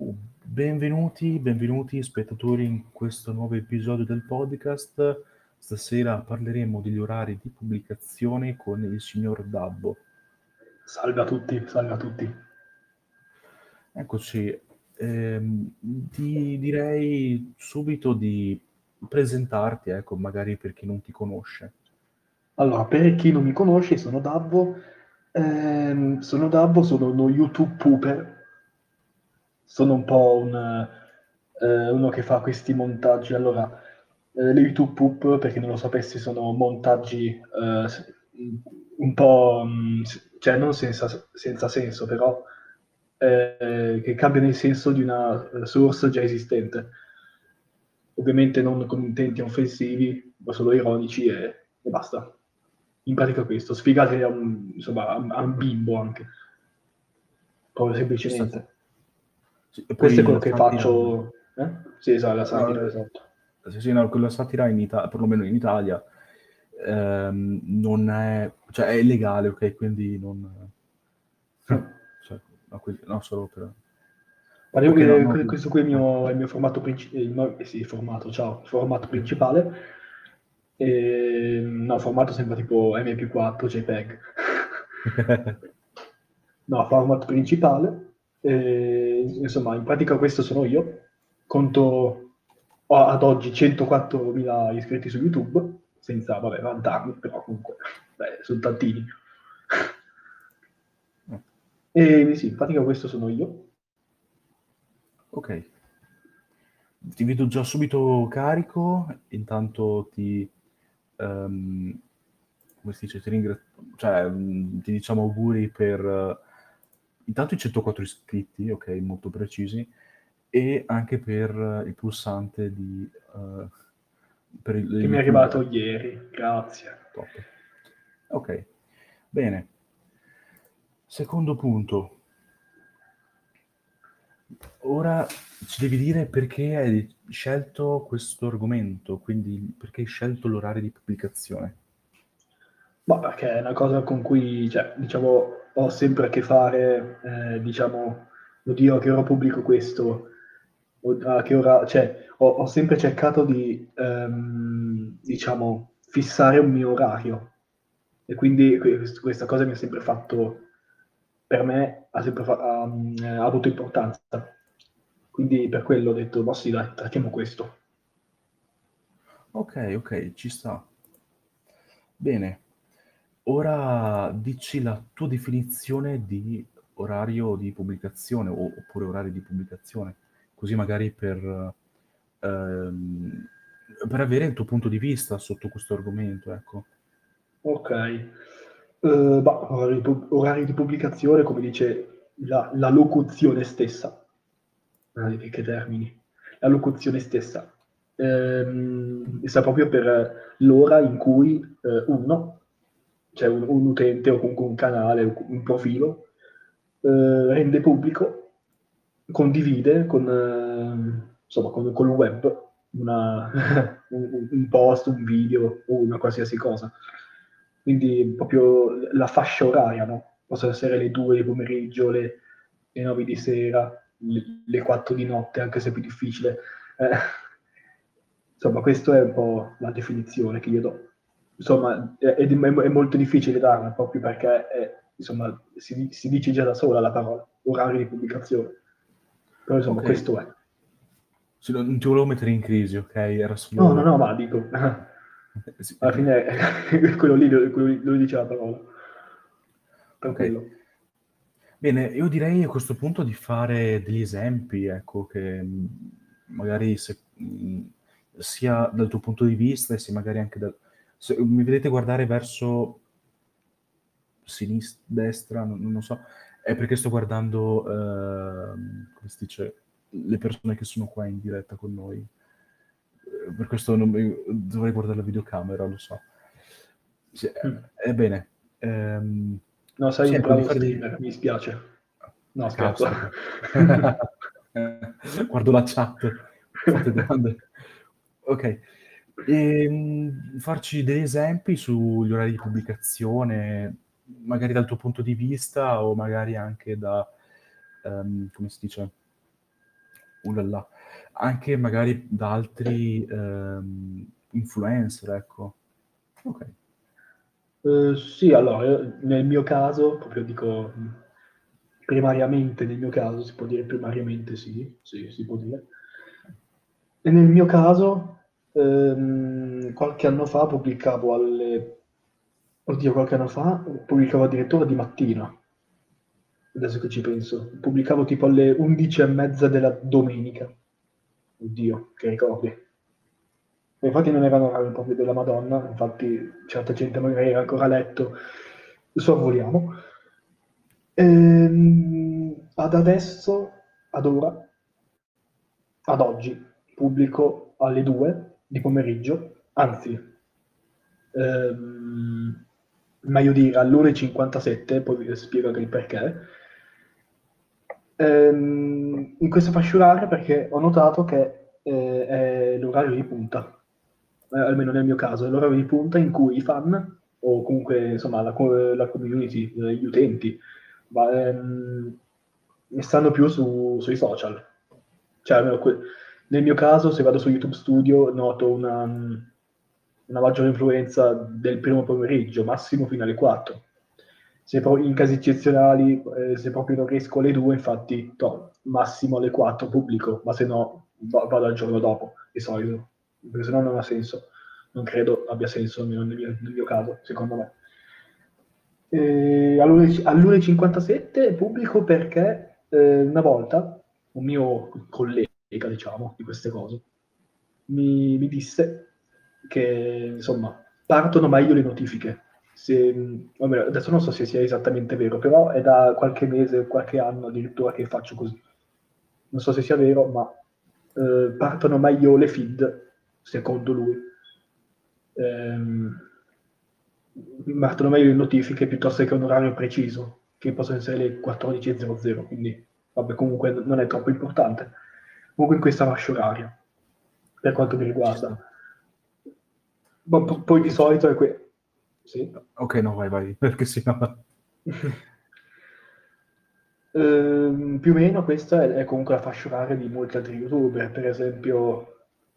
Benvenuti, benvenuti spettatori in questo nuovo episodio del podcast. Stasera parleremo degli orari di pubblicazione con il signor Dabbo. Salve a tutti, salve a tutti. Eccoci, ehm, ti direi subito di presentarti, ecco, magari per chi non ti conosce. Allora, per chi non mi conosce, sono Dabbo, ehm, sono Dabbo, sono uno YouTube pooper, sono un po' un, eh, uno che fa questi montaggi. Allora, eh, le YouTube Poop, per chi non lo sapesse, sono montaggi eh, un po', mh, cioè non senza, senza senso, però eh, che cambiano il senso di una source già esistente. Ovviamente non con intenti offensivi, ma solo ironici e, e basta. In pratica questo, sfigate a un, insomma, a un bimbo anche. Proprio semplicemente. Sì, Questo è quello che satira... faccio. Eh? Sì, esatto, la satira, esatto. Sì, sì, no, quella satira in Italia, perlomeno in Italia, ehm, non è, cioè è illegale, ok? Quindi non... cioè, no, quindi, no, solo per... Ma okay, no, no, questo qui è il mio, il mio formato principale, eh, sì, formato, ciao, formato principale. E, no, formato sembra tipo MP4, JPEG. no, formato principale. E, insomma, in pratica questo sono io. Conto ad oggi 104.000 iscritti su YouTube, senza, vabbè, vantarmi, però comunque, beh, sono tantini. E sì, in pratica questo sono io. Ok. Ti vedo già subito carico, intanto ti... Um, come si dice? Ti ringrazio, cioè, ti diciamo auguri per intanto i 104 iscritti, ok, molto precisi, e anche per il pulsante di... Uh, per il, che mi è arrivato ieri, grazie. Top. Ok, bene. Secondo punto. Ora ci devi dire perché hai scelto questo argomento, quindi perché hai scelto l'orario di pubblicazione. Ma perché è una cosa con cui, cioè, diciamo, ho sempre a che fare, eh, diciamo, oddio, a che ora pubblico questo, a che ora, cioè, ho, ho sempre cercato di, ehm, diciamo, fissare un mio orario. E quindi questa cosa mi ha sempre fatto, per me, ha sempre fa- ha, ha avuto importanza. Quindi per quello ho detto, ma sì, dai, trattiamo questo. Ok, ok, ci sta. Bene. Ora dici la tua definizione di orario di pubblicazione o, oppure orario di pubblicazione, così magari per, ehm, per avere il tuo punto di vista sotto questo argomento. Ecco. Ok, uh, bah, orari, orari, di pubblicazione, come dice la, la locuzione stessa, eh, che termini, la locuzione stessa, ehm, sta proprio per l'ora in cui eh, uno c'è un, un, utente o comunque un canale, un profilo, eh, rende pubblico, condivide con, eh, insomma, con, con il web una, un, un, post, un video o una qualsiasi cosa. Quindi proprio la fascia oraria, no? Possono essere le 2 di pomeriggio, le, le 9 di sera, le, le 4 di notte, anche se è più difficile. Eh, insomma, questa è un po' la definizione che io do insomma, è, è, è, molto difficile darla proprio perché è, insomma, si, si, dice già da sola la parola, orario di pubblicazione. Però insomma, okay. questo è. Sì, non ti volevo mettere in crisi, ok? Era solo... No, no, no, ma dico, alla fine quello lì quello, lo dice la parola. Tranquillo. Okay. Bene, io direi a questo punto di fare degli esempi, ecco, che magari se, sia dal tuo punto di vista e sia magari anche dal, se mi vedete guardare verso sinistra, destra, non, non so, è perché sto guardando, eh, come si dice, le persone che sono qua in diretta con noi. Eh, per questo non, dovrei guardare la videocamera, lo so. Sì, mm. Ebbene. Ehm, no, sei un bravo streamer, di... mi spiace. No, scherzo. Guardo la chat. Fate domande. Ok. E, ehm, farci degli esempi sugli orari di pubblicazione, magari dal tuo punto di vista o magari anche da, um, come si dice, Ulala. Anche magari da altri ehm, influencer, ecco. Ok. Uh, sì, allora, nel mio caso, proprio dico primariamente nel mio caso, si può dire primariamente sì, sì, si può dire. E nel mio caso, ehm, qualche anno fa pubblicavo alle... Oddio, qualche anno fa pubblicavo addirittura di mattina, adesso che ci penso. Pubblicavo tipo alle 11 e mezza della domenica. Oddio, che ricordi. Infatti non erano orari proprio della Madonna, infatti certa gente magari era ancora a letto, sorvoliamo. Ehm, ad adesso, ad ora, ad oggi, pubblico alle 2 di pomeriggio, anzi, ehm, meglio dire all'1.57, poi vi spiego anche il perché. Ehm, in questa fascia oraria perché ho notato che eh, è l'orario di punta eh, almeno nel mio caso, è l'orario di punta in cui i fan, o comunque insomma la, la community, eh, gli utenti, va, ehm, stanno più su, sui social. Cioè, nel mio caso, se vado su YouTube Studio, noto una, una maggiore influenza del primo pomeriggio, massimo fino alle 4. Se poi in casi eccezionali, eh, se proprio non riesco alle 2, infatti, to, massimo alle 4 pubblico, ma se no vado al giorno dopo, di solito perché se no non ha senso. Non credo abbia senso, almeno nel mio, nel mio caso, secondo me. E all'1.57 pubblico perché eh, una volta un mio collega, diciamo, di queste cose, mi, mi disse che, insomma, partono meglio le notifiche. Se, vabbè, adesso non so se sia esattamente vero, però è da qualche mese, qualche anno addirittura che faccio così. Non so se sia vero, ma eh, partono meglio le feed secondo lui. Ehm, partono meglio le notifiche piuttosto che un orario preciso, che possono essere le 14.00, quindi vabbè, comunque non è troppo importante. Comunque in questa fascia oraria, per quanto mi riguarda. Ma p- poi di solito è que- sì. Ok, no, vai, vai, perché si no... ehm, più o meno questa è, è comunque la fascia oraria di molti altri youtuber, per esempio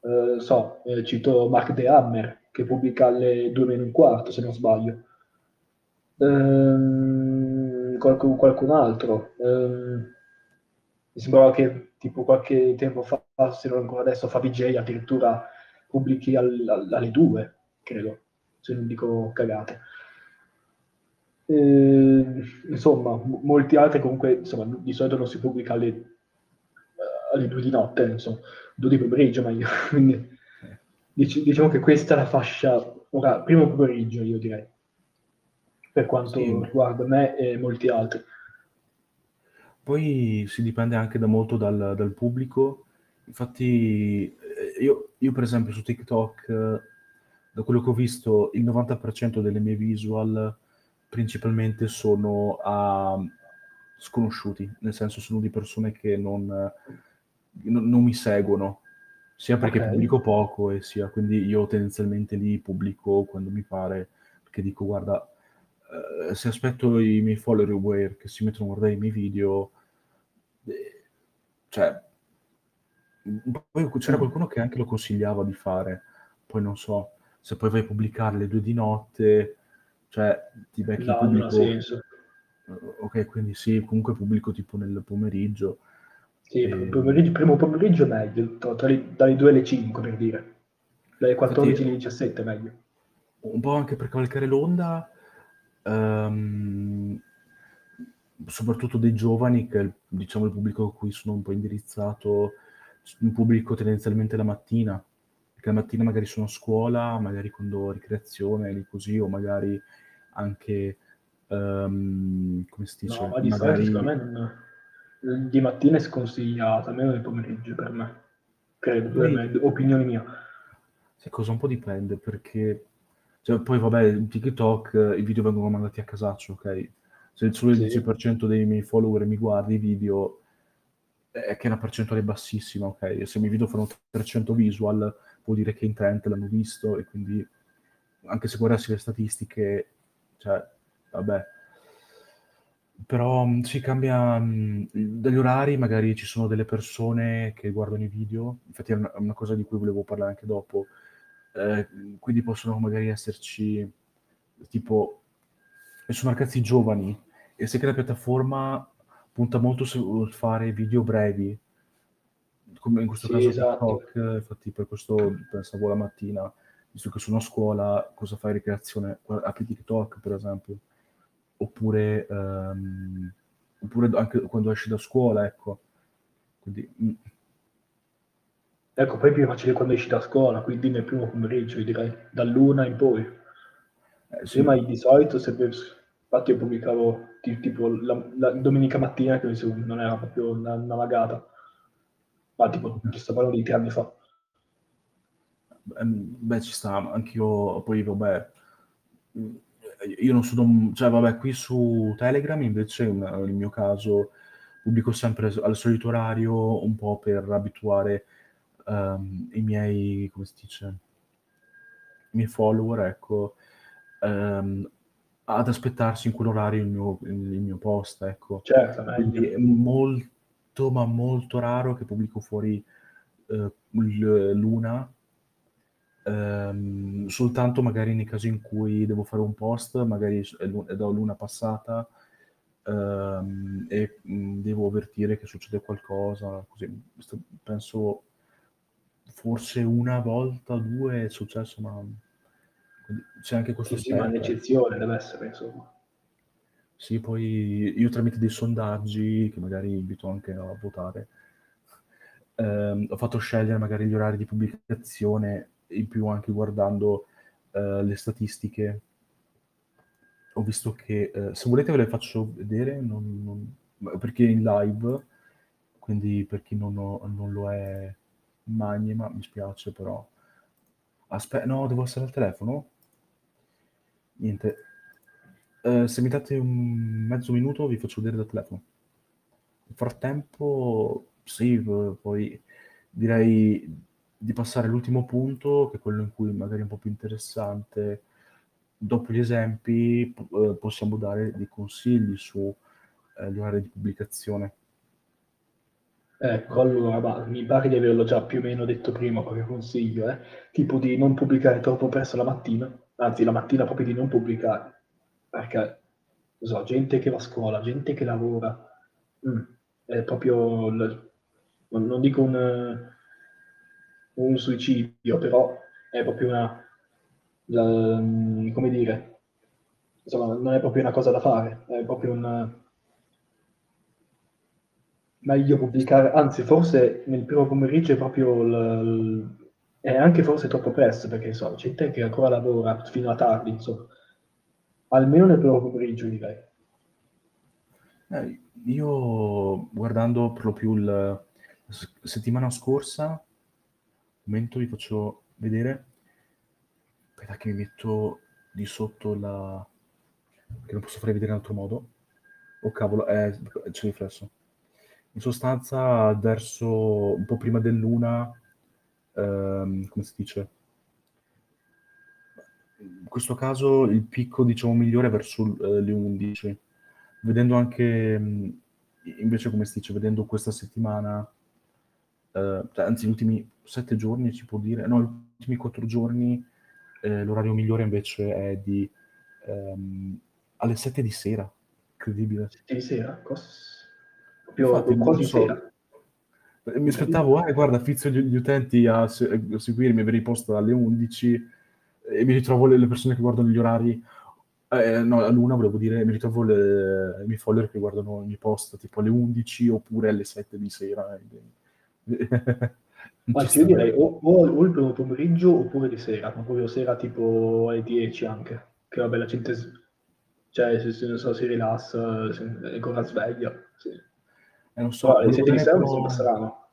eh, so, eh, cito Mark De Hammer, che pubblica alle 2 meno un quarto, se non sbaglio. Ehm, qualcun, qualcun altro. Ehm, mi sembrava che tipo qualche tempo fa, se non ancora adesso, Favij addirittura pubblichi al, al, alle 2, credo, se non dico cagate. Eh, insomma, molti altri comunque, insomma, di solito non si pubblica alle, alle 2 di notte, insomma, 2 di pomeriggio meglio, quindi dic- diciamo che questa è la fascia, ora, primo pomeriggio io direi, per quanto sì. riguarda me e molti altri. Poi si dipende anche da molto dal, dal pubblico, infatti eh, io, io, per esempio su TikTok, da quello che ho visto, il 90% delle mie visual principalmente sono a sconosciuti, nel senso sono di persone che non non, non mi seguono, sia perché okay. pubblico poco e sia quindi io tendenzialmente lì pubblico quando mi pare, perché dico guarda, eh, se aspetto i miei follower che si mettono a guardare i miei video, eh, cioè, poi c'era qualcuno che anche lo consigliava di fare, poi non so, se poi vai a pubblicare le due di notte, cioè ti becchi no, pubblico... senso. Ok, quindi sì, comunque pubblico tipo nel pomeriggio, sì, e... pomeriggio, primo pomeriggio meglio, tra le, dalle 2 alle 5 per dire. Dalle 14 alle 17 meglio. Un po' anche per cavalcare l'onda, um, soprattutto dei giovani, che è diciamo il pubblico a cui sono un po' indirizzato, un pubblico tendenzialmente la mattina, perché la mattina magari sono a scuola, magari quando ho ricreazione, lì così, o magari anche, um, come si dice? No, di magari... non di mattina è sconsigliata, almeno nel pomeriggio per me. Credo, per me, opinione mia. Sai cosa un po' dipende, perché cioè, poi vabbè, in TikTok i video vengono mandati a casaccio, ok? Se solo il sì. 10% dei miei follower mi guarda i video, è che è una percentuale bassissima, ok? E se i miei video fanno 300 visual, vuol dire che in 30 l'hanno visto, e quindi anche se guardassi le statistiche, cioè, vabbè, però mh, si cambia mh, dagli orari, magari ci sono delle persone che guardano i video, infatti è una, una cosa di cui volevo parlare anche dopo, eh, quindi possono magari esserci tipo, sono ragazzi giovani e se che la piattaforma punta molto sul fare video brevi, come in questo Sì, caso esatto. TikTok, infatti per questo pensavo la mattina, visto che sono a scuola, cosa fai ricreazione? Apri TikTok per esempio, oppure, ehm, oppure anche quando esci da scuola, ecco. Quindi, mm, Ecco, poi è più facile quando esci da scuola, quindi nel primo pomeriggio, io direi, dall'una in poi. eh, sì, Prima di solito, se, infatti io pubblicavo ti- tipo la, la domenica mattina, che non era proprio una, una vagata, ma tipo, ti sto parlando di tre anni fa. Ehm, Beh, ci sta, anch'io, poi vabbè, io non sono, cioè vabbè, qui su Telegram invece, in- nel mio caso, pubblico sempre al solito orario, un po' per abituare ehm, i miei, come si dice, i miei follower, ecco, ehm, ad aspettarsi in quell'orario il mio, il mio post, ecco. Certo, Quindi è molto, ma molto raro che pubblico fuori l- l'una Ehm, soltanto magari nei casi in cui devo fare un post, magari è da luna passata ehm, e mh, devo avvertire che succede qualcosa, così. Penso forse una volta o due è successo, ma quindi c'è anche questo Sì, sì, ma l'eccezione deve essere, insomma. Sì, poi io tramite dei sondaggi, che magari invito anche a votare, ehm, ho fatto scegliere magari gli orari di pubblicazione, in più anche guardando eh, le statistiche. Ho visto che, eh, se volete ve le faccio vedere, non- non- perché è in live, quindi per chi non, ho- non lo è magni, ma mi spiace però. Aspetta, no, devo essere al telefono? Niente. Eh, se mi date un mezzo minuto vi faccio vedere dal telefono. Nel frattempo, sì, poi direi di passare all'ultimo punto, che è quello in cui magari è un po' più interessante. Dopo gli esempi, eh, possiamo dare dei consigli su eh, orari di pubblicazione. Ecco, allora, ma mi pare di averlo già più o meno detto prima, qualche consiglio, eh? Tipo di non pubblicare troppo presto la mattina, anzi la mattina proprio di non pubblicare, perché, so, gente che va a scuola, gente che lavora, mm, è proprio, il- non, non dico un, un suicidio, però è proprio una, la- mm, come dire, insomma, non è proprio una cosa da fare, è proprio un meglio pubblicare, anzi forse nel primo pomeriggio è proprio il, il- è anche forse troppo presto perché insomma c'è gente che ancora lavora fino a tardi, insomma. Almeno nel primo pomeriggio direi. Eh, io guardando più il- la settimana scorsa, un momento vi faccio vedere, aspetta che mi metto di sotto la... che non posso fare vedere in altro modo. Oh cavolo, eh, c'è riflesso. In sostanza, verso un po' prima dell'una, ehm, come si dice? In questo caso il picco, diciamo, migliore è verso eh, le 11. Vedendo anche, mh, invece, come si dice, vedendo questa settimana, eh, cioè, anzi, gli ultimi sette giorni, si può dire, no, gli ultimi quattro giorni, eh, l'orario migliore invece è di ehm, alle 7 di sera. Incredibile. Sette di sera? Cos- Proprio Infatti, quasi so. sera. Mi aspettavo, eh, guarda, fizzo gli, gli utenti a, se- a seguirmi, avrei posto alle 11 e mi ritrovo le, le persone che guardano gli orari, eh, no, all'una volevo dire, mi ritrovo le- i miei follower che guardano i miei post tipo alle 11 oppure alle 7 di sera. Anzi, io direi o, o- o il primo pomeriggio oppure di sera, ma proprio sera tipo alle 10 anche, che vabbè la gente, cioè, se, se- non so, si rilassa, se- è ancora sveglia. Sì. Eh, non so, alle volevo 7 di però- sembra strano.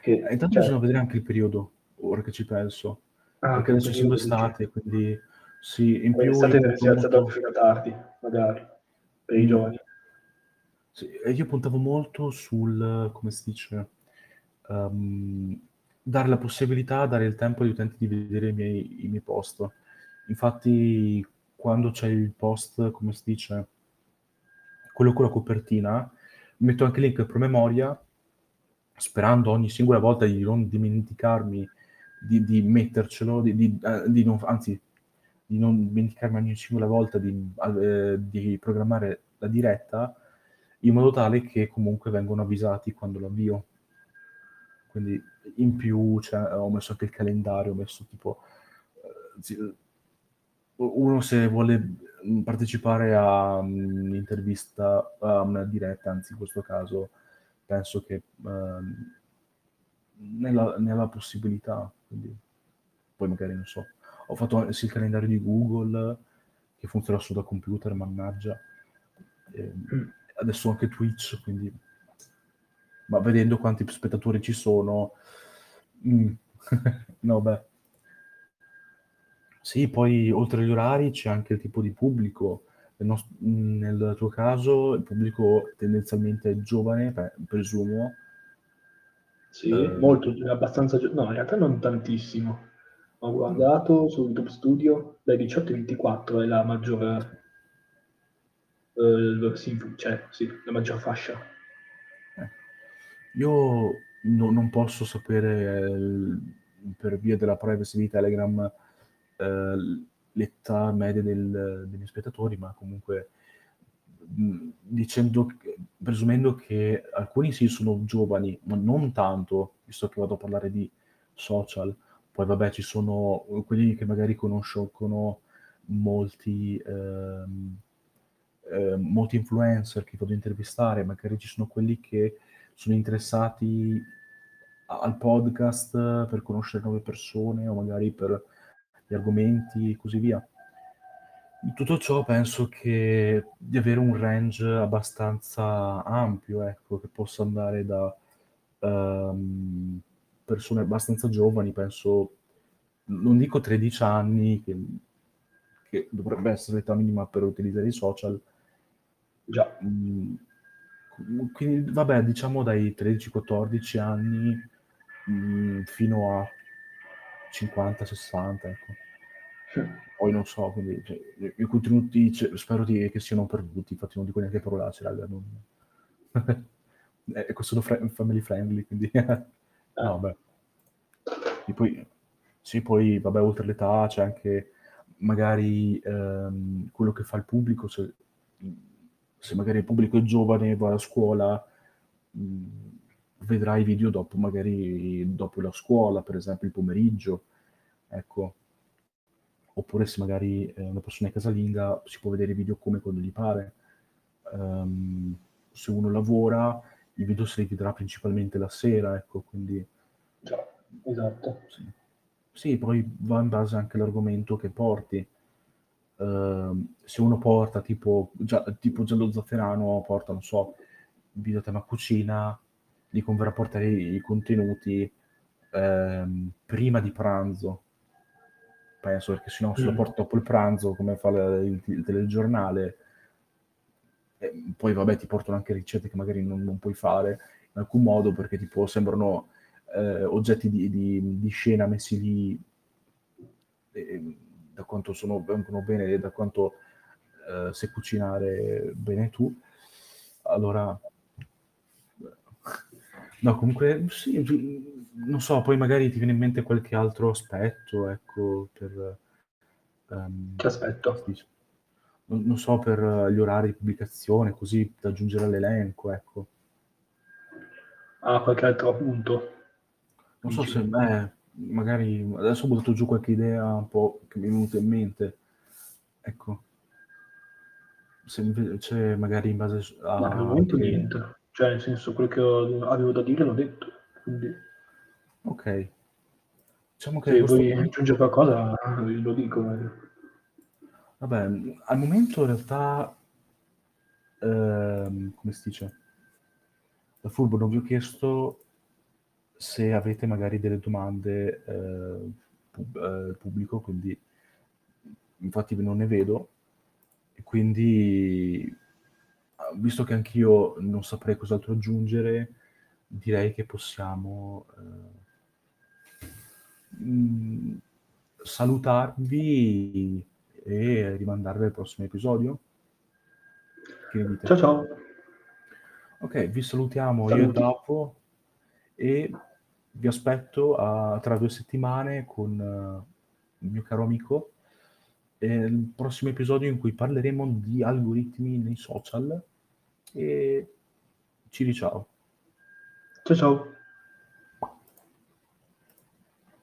Che, Eh, intanto cioè, bisogna vedere anche il periodo, ora che ci penso. ah, perché adesso dici? estate, quindi sì, in più l'estate si punto alza molto- dopo fino a tardi, magari, per i Mm. giovani. Sì, e io puntavo molto sul, come si dice, ehm, dare la possibilità, dare il tempo agli utenti di vedere i miei, i miei post. Infatti, quando c'è il post, come si dice, quello con la copertina, metto anche link per memoria, sperando ogni singola volta di non dimenticarmi di, di mettercelo, di, di, uh, di non, anzi, di non dimenticarmi ogni singola volta di, uh, di programmare la diretta, in modo tale che comunque vengono avvisati quando lo avvio. Quindi in più cioè, ho messo anche il calendario, ho messo tipo... Uh, uno se vuole partecipare a un'intervista, a una diretta, anzi in questo caso, penso che uh, nella, nella, possibilità, quindi poi magari non so. Ho fatto sì, il calendario di Google che funziona solo da computer, mannaggia. E adesso anche Twitch, quindi ma vedendo quanti spettatori ci sono, mm. no, beh. Sì, poi oltre agli orari c'è anche il tipo di pubblico. Nel, nost- nel tuo caso il pubblico tendenzialmente è giovane, beh, presumo. Sì, eh, molto, abbastanza giovane. No, in realtà non tantissimo. Ho guardato su YouTube Studio dai 18 ai 24 è la maggiore, eh, sì, cioè, sì, la maggior fascia. Eh. Io no, non posso sapere eh, per via della privacy di Telegram l'età media del, degli spettatori, ma comunque dicendo, presumendo che alcuni sì sono giovani, ma non tanto, visto che vado a parlare di social, poi vabbè ci sono quelli che magari conoscono molti, ehm, eh, molti influencer che vado a intervistare, magari ci sono quelli che sono interessati al podcast per conoscere nuove persone o magari per gli argomenti e così via. In tutto ciò penso che di avere un range abbastanza ampio, ecco, che possa andare da um, persone abbastanza giovani, penso, non dico 13 anni, che, che dovrebbe essere l'età minima per utilizzare i social. Già. Mm, quindi, vabbè, diciamo dai 13-14 anni mh, mm, fino a 50-60, ecco. Poi non so, quindi cioè, i contenuti cioè, spero di, che siano perduti, infatti non dico neanche parolacce, raga. Non... ecco, sono fre- family friendly, quindi... no, beh. E poi, sì, poi, vabbè, oltre l'età c'è anche magari ehm, quello che fa il pubblico, se, se, magari il pubblico è giovane, va a scuola, mh, vedrai i video dopo, magari dopo la scuola, per esempio il pomeriggio, ecco. Oppure se magari è una persona è casalinga si può vedere i video come quando gli pare. Um, se uno lavora, i video se li vedrà principalmente la sera, ecco, quindi... Già, esatto. Sì. sì. poi va in base anche all'argomento che porti. Uh, se uno porta tipo, già, tipo Giallo Zafferano, porta, non so, video tema cucina, gli converrà portare i contenuti ehm, prima di pranzo, penso, perché sennò se lo mm. porta dopo il pranzo, come fa il, il telegiornale, e poi vabbè ti portano anche ricette che magari non, non puoi fare in alcun modo, perché tipo sembrano eh, oggetti di, di, di, scena messi lì eh, da quanto sono, vengono bene, da quanto eh, sai cucinare bene tu. Allora, No, comunque sì, non so, poi magari ti viene in mente qualche altro aspetto, ecco, per... Um, che aspetto? Non, non, so, per gli orari di pubblicazione, così da aggiungere all'elenco, ecco. Ah, qualche altro punto? Non so se, eh, magari, adesso ho buttato giù qualche idea un po' che mi è venuta in mente, ecco. Se invece magari in base a... No, al momento niente. Cioè, nel senso, quello che avevo da dire l'ho detto. Quindi... Ok. Diciamo che Se vuoi punto... aggiungere qualcosa, lo dico. Vabbè, al momento in realtà, ehm, come si dice? Da Furbo non vi ho chiesto se avete magari delle domande eh, pub- eh, pubblico, quindi infatti non ne vedo, e quindi visto che anch'io non saprei cos'altro aggiungere, direi che possiamo eh, mh, salutarvi e rimandarvi al prossimo episodio. Ciao ciao. Ok, vi salutiamo Saluti. io e Dapo e vi aspetto a- tra due settimane con eh, il mio caro amico eh, il prossimo episodio in cui parleremo di algoritmi nei social e ci diciamo. Ciao ciao.